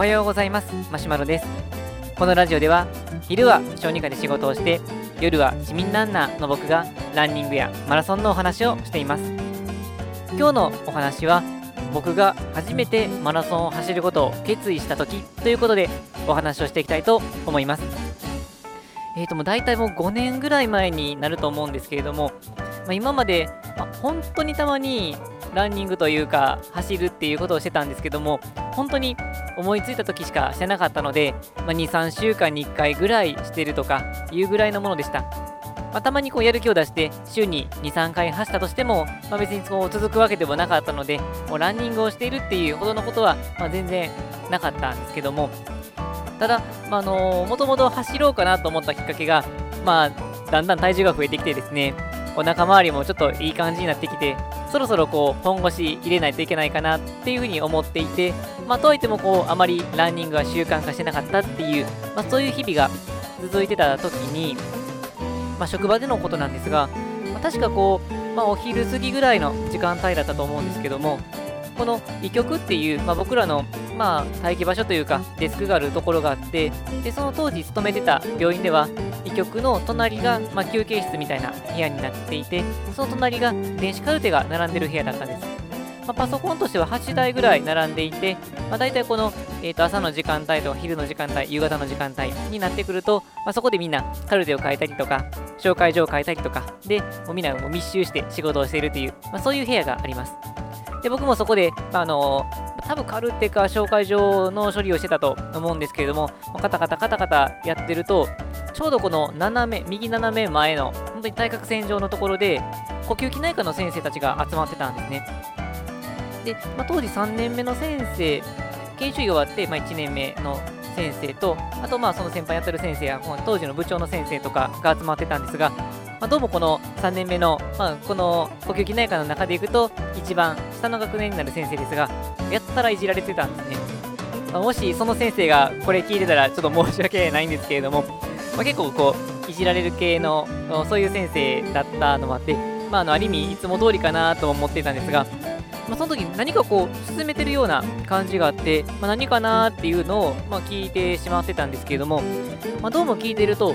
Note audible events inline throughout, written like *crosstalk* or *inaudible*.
はようございます。マシュマロです。このラジオでは昼は小児科で仕事をして夜は市民ランナーの僕がランニングやマラソンのお話をしています。今日のお話は僕が初めてマラソンを走ることを決意した時ということでお話をしていきたいと思います。えーともう大体もう5年ぐらい前になると思うんですけれども、まあ、今まで、まあ、本当にたまにランニングというか走るっていうことをしてたんですけども本当に思いついた時しかしてなかったので、まあ、23週間に1回ぐらいしてるとかいうぐらいのものでした、まあ、たまにこうやる気を出して週に23回走ったとしても、まあ、別にこう続くわけでもなかったのでもうランニングをしているっていうほどのことは、ま全然なかったんですけども。ただ、まあのもともと走ろうかなと思ったきっかけが、まあ、だんだん体重が増えてきてですね。お腹周りもちょっといい感じになってきてそろそろこう本腰入れないといけないかなっていうふうに思っていて、まあ、とはいってもこうあまりランニングが習慣化してなかったっていう、まあ、そういう日々が続いてた時に、まあ、職場でのことなんですが、まあ、確かこう、まあ、お昼過ぎぐらいの時間帯だったと思うんですけどもこの医局っていう、まあ、僕らの、まあ、待機場所というかデスクがあるところがあってでその当時勤めてた病院では医局の隣が、まあ、休憩室みたいな部屋になっていてその隣が電子カルテが並んでる部屋だったんです、まあ、パソコンとしては8台ぐらい並んでいて、まあ、大体この、えー、と朝の時間帯とか昼の時間帯夕方の時間帯になってくると、まあ、そこでみんなカルテを書いたりとか紹介状を書いたりとかでもうみんなもう密集して仕事をしているという、まあ、そういう部屋があります。で僕もそこで、まあ、あの多分カルテか紹介状の処理をしてたと思うんですけれども、カタカタカタカタやってると、ちょうどこの斜め、右斜め前の、本当に対角線上のところで、呼吸器内科の先生たちが集まってたんですね。で、まあ、当時3年目の先生、研修医終わって、まあ、1年目の先生と、あとまあその先輩やってる先生や、当時の部長の先生とかが集まってたんですが、まあ、どうもこの3年目の、まあ、この呼吸器内科の中でいくと、一番下の学年になる先生ですが、やったらいじられてたんですね。あ、もしその先生がこれ聞いてたら、ちょっと申し訳ないんですけれども、まあ、結構こう、いじられる系の、そういう先生だったのもあって、まあ、あのある意味、いつも通りかなと思ってたんですが、まあ、その時何かこう進めてるような感じがあって、まあ、何かなっていうのを、まあ、聞いてしまってたんですけれども、まあ、どうも聞いてると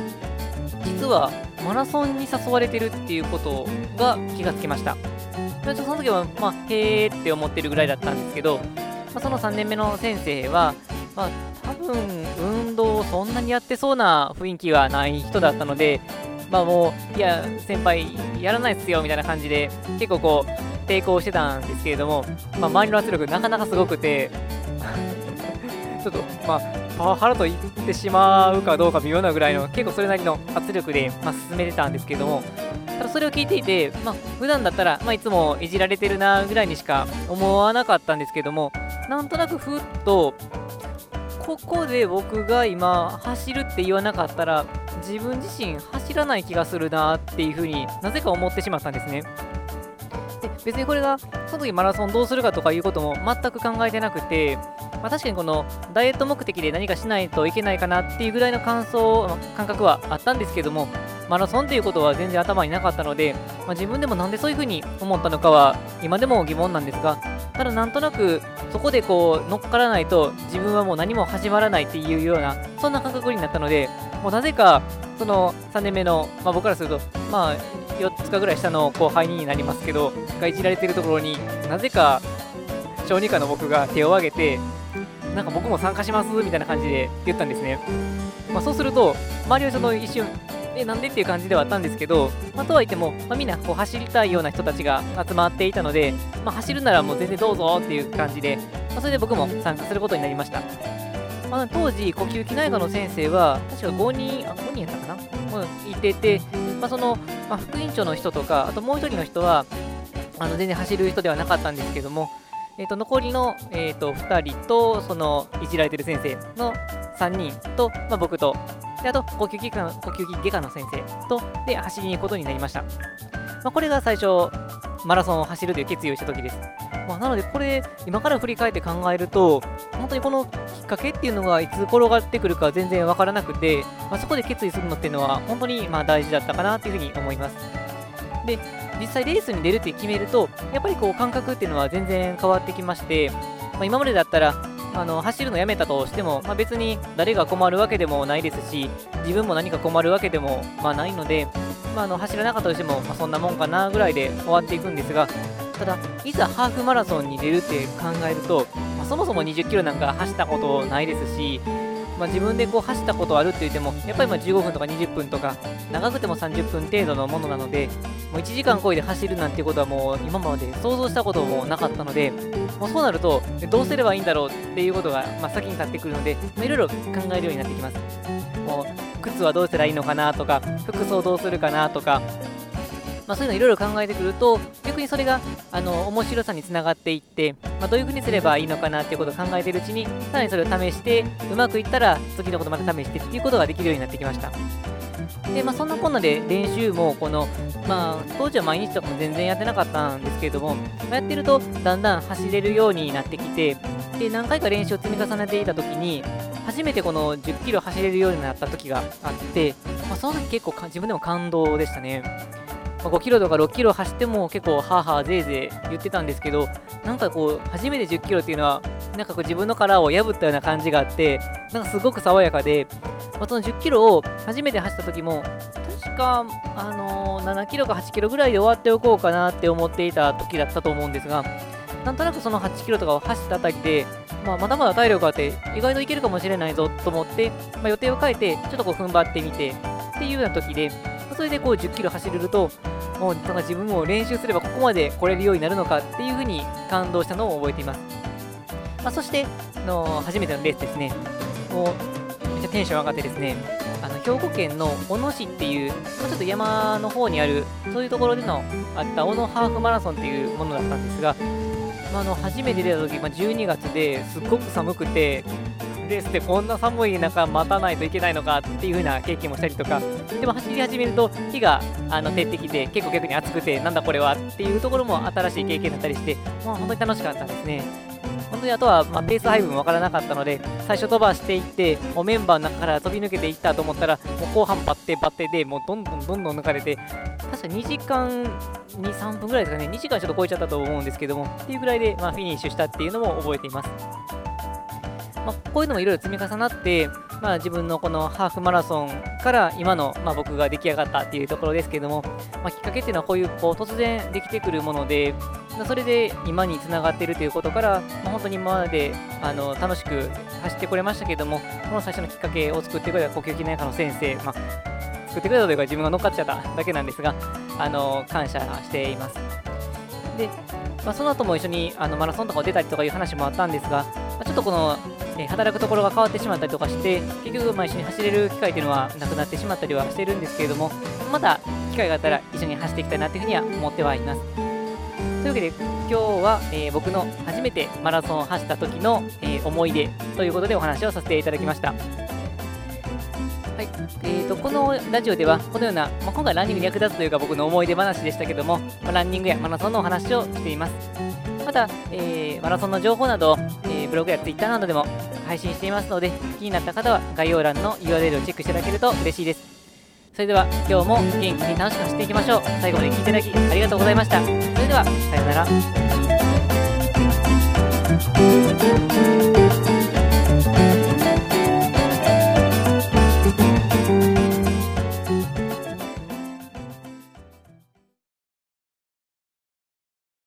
実はマラソンに誘われてるっていうことが気がつきました。その時は、まあ、へーって思ってるぐらいだったんですけど、まあ、その3年目の先生は、まあ、分運動をそんなにやってそうな雰囲気がない人だったのでまあもういや先輩やらないっすよみたいな感じで結構こう抵抗してたんですけれども、まあ、周りの圧力なかなかすごくて *laughs* ちょっと、まあ、パワハラと言ってしまうかどうか微妙なぐらいの結構それなりの圧力で、まあ、進めてたんですけれどもただそれを聞いていて、まあ、普段だったら、まあ、いつもいじられてるなぐらいにしか思わなかったんですけどもなんとなくふっとここで僕が今走るって言わなかったら自分自身走らない気がするなっていうふうになぜか思ってしまったんですねで。別にこれがその時マラソンどうするかとかいうことも全く考えてなくて、まあ、確かにこのダイエット目的で何かしないといけないかなっていうぐらいの感想、感覚はあったんですけども、マラソンっていうことは全然頭になかったので、まあ、自分でもなんでそういうふうに思ったのかは今でも疑問なんですが、ただなんとなくそこでこう乗っからないと自分はもう何も始まらないっていうようなそんな感覚になったので、もうなぜかその3年目の、まあ、僕からすると、まあ、4つかぐらい下の後輩になりますけど、がいじられてるところになぜか小児科の僕が手を挙げて、なんか僕も参加しますみたいな感じで言ったんですね。まあ、そうすると、周りはその一瞬、え、なんでっていう感じではあったんですけど、まあ、とはいっても、まあ、みんなこう走りたいような人たちが集まっていたので、まあ、走るならもう全然どうぞっていう感じで、まあ、それで僕も参加することになりました。まあ、当時、呼吸器内科の先生は、確か5人、あ、5人やったかな、うん、いてて、まあ、その、まあ、副院長の人とか、あともう1人の人は、あの全然走る人ではなかったんですけども、えー、と残りの、えー、と2人と、そのいじられてる先生の3人と、まあ、僕と、であと呼吸器科の呼吸器外科の先生とで走りに行くことになりました。まあ、これが最初、マラソンを走るという決意をした時です。まあ、なので、これ、今から振り返って考えると、本当にこのきっかけっていうのがいつ転がってくるか全然わからなくて、まあ、そこで決意するのっていうのは、本当にまあ大事だったかなというふうに思います。で、実際レースに出るって決めると、やっぱりこう感覚っていうのは全然変わってきまして、まあ、今までだったら、あの走るのやめたとしても、まあ、別に誰が困るわけでもないですし自分も何か困るわけでも、まあ、ないので、まあ、の走らなかったとしても、まあ、そんなもんかなぐらいで終わっていくんですがただいざハーフマラソンに出るって考えると、まあ、そもそも20キロなんか走ったことないですしまあ、自分でこう走ったことあるって言っても、やっぱりま15分とか20分とか、長くても30分程度のものなので、もう1時間超えで走るなんてことはもう今まで想像したこともなかったので、もうそうなると、どうすればいいんだろうっていうことが、ま先に立ってくるので、いろいろ考えるようになってきます。もう靴はどうしたらいいのかなとか、服装どうするかなとか、まあ、そういうのいろいろ考えてくると、逆にそれがあの面白さにつながっていって、まあ、どういうふうにすればいいのかなっていうことを考えているうちに、さらにそれを試して、うまくいったら次のことまで試してっていうことができるようになってきました。で、まあ、そんなこんなで練習も、この、まあ、当時は毎日とかも全然やってなかったんですけれども、ま、やってると、だんだん走れるようになってきて、で、何回か練習を積み重ねていたときに、初めてこの10キロ走れるようになった時があって、まあ、その時結構自分でも感動でしたね。ま5キロとか6キロ走っても結構ハーハーぜいぜい言ってたんですけどなんかこう初めて10キロっていうのはなんかこう自分の殻を破ったような感じがあってなんかすごく爽やかで、まあ、その10キロを初めて走った時も確か、あのー、7キロか8キロぐらいで終わっておこうかなって思っていた時だったと思うんですがなんとなくその8キロとかを走ったあたりで、まあ、まだまだ体力があって意外といけるかもしれないぞと思って、まあ、予定を変えてちょっとこう踏ん張ってみてっていうような時でそれでこう10キロ走れるともうなんか自分も練習すればここまで来れるようになるのかっていうふうに感動したのを覚えています。まあ、そして、の初めてのレースですね。もうめっちゃテンション上がってですね、あの兵庫県の小野市っていう、ちょっと山の方にある、そういうところでのあった小野ハーフマラソンっていうものだったんですが、まあ、あの初めて出た時、まあ、12月ですっごく寒くて、レースでこんな寒い中待たないといけないのかっていう風な経験もしたりとかでも走り始めると火があの照ってきて結構逆に暑くてなんだこれはっていうところも新しい経験だったりして、まあ、本当に楽しかったですね。本当にあとは、まあ、ペース配分分からなかったので最初飛ばしていってもうメンバーの中から飛び抜けていったと思ったらもう後半バッテバッテでもうどんどんどんどん抜かれて確か2時間2、3分ぐらいですかね。2時間ちょっと超えちゃったと思うんですけどもっていうぐらいで、まあ、フィニッシュしたっていうのも覚えています。まあ、こういうのもいろいろ積み重なって、まあ、自分のこのハーフマラソンから今の、まあ、僕が出来上がったっていうところですけども、まあ、きっかけっていうのはこういうこう突然できてくるもので、それで今につながっているということから、まあ、本当に今まであの楽しく走ってこれましたけども、この最初のきっかけを作ってくれた呼吸器内科の先生、まあ、作ってくれたというか自分が乗っかっちゃっただけなんですが、あの感謝しています。で、まあ、その後も一緒にあのマラソンとか出たりとかいう話もあったんですが、まあ、ちょっとこのえ働くところが変わってしまったりとかして、結局、まあ、一緒に走れる機会というのはなくなってしまったりはしてるんですけれども、また機会があったら一緒に走っていきたいなというふうには思ってはいます。というわけで、今日は、えー、僕の初めてマラソンを走った時の、えー、思い出ということでお話をさせていただきました。はいえーと、このラジオではこのような、まあ、今回ランニングに役立つというか僕の思い出話でしたけども、まあ、ランニングやマラソンのお話をしています。また、えー、マラソンの情報など、えー、ブログやツイッターなどでも配信していますので、気になった方は概要欄の URL をチェックしていただけると嬉しいです。それでは今日も元気に楽しく走っていきましょう。最後まで聴いていただきありがとうございました。それでは、さようなら。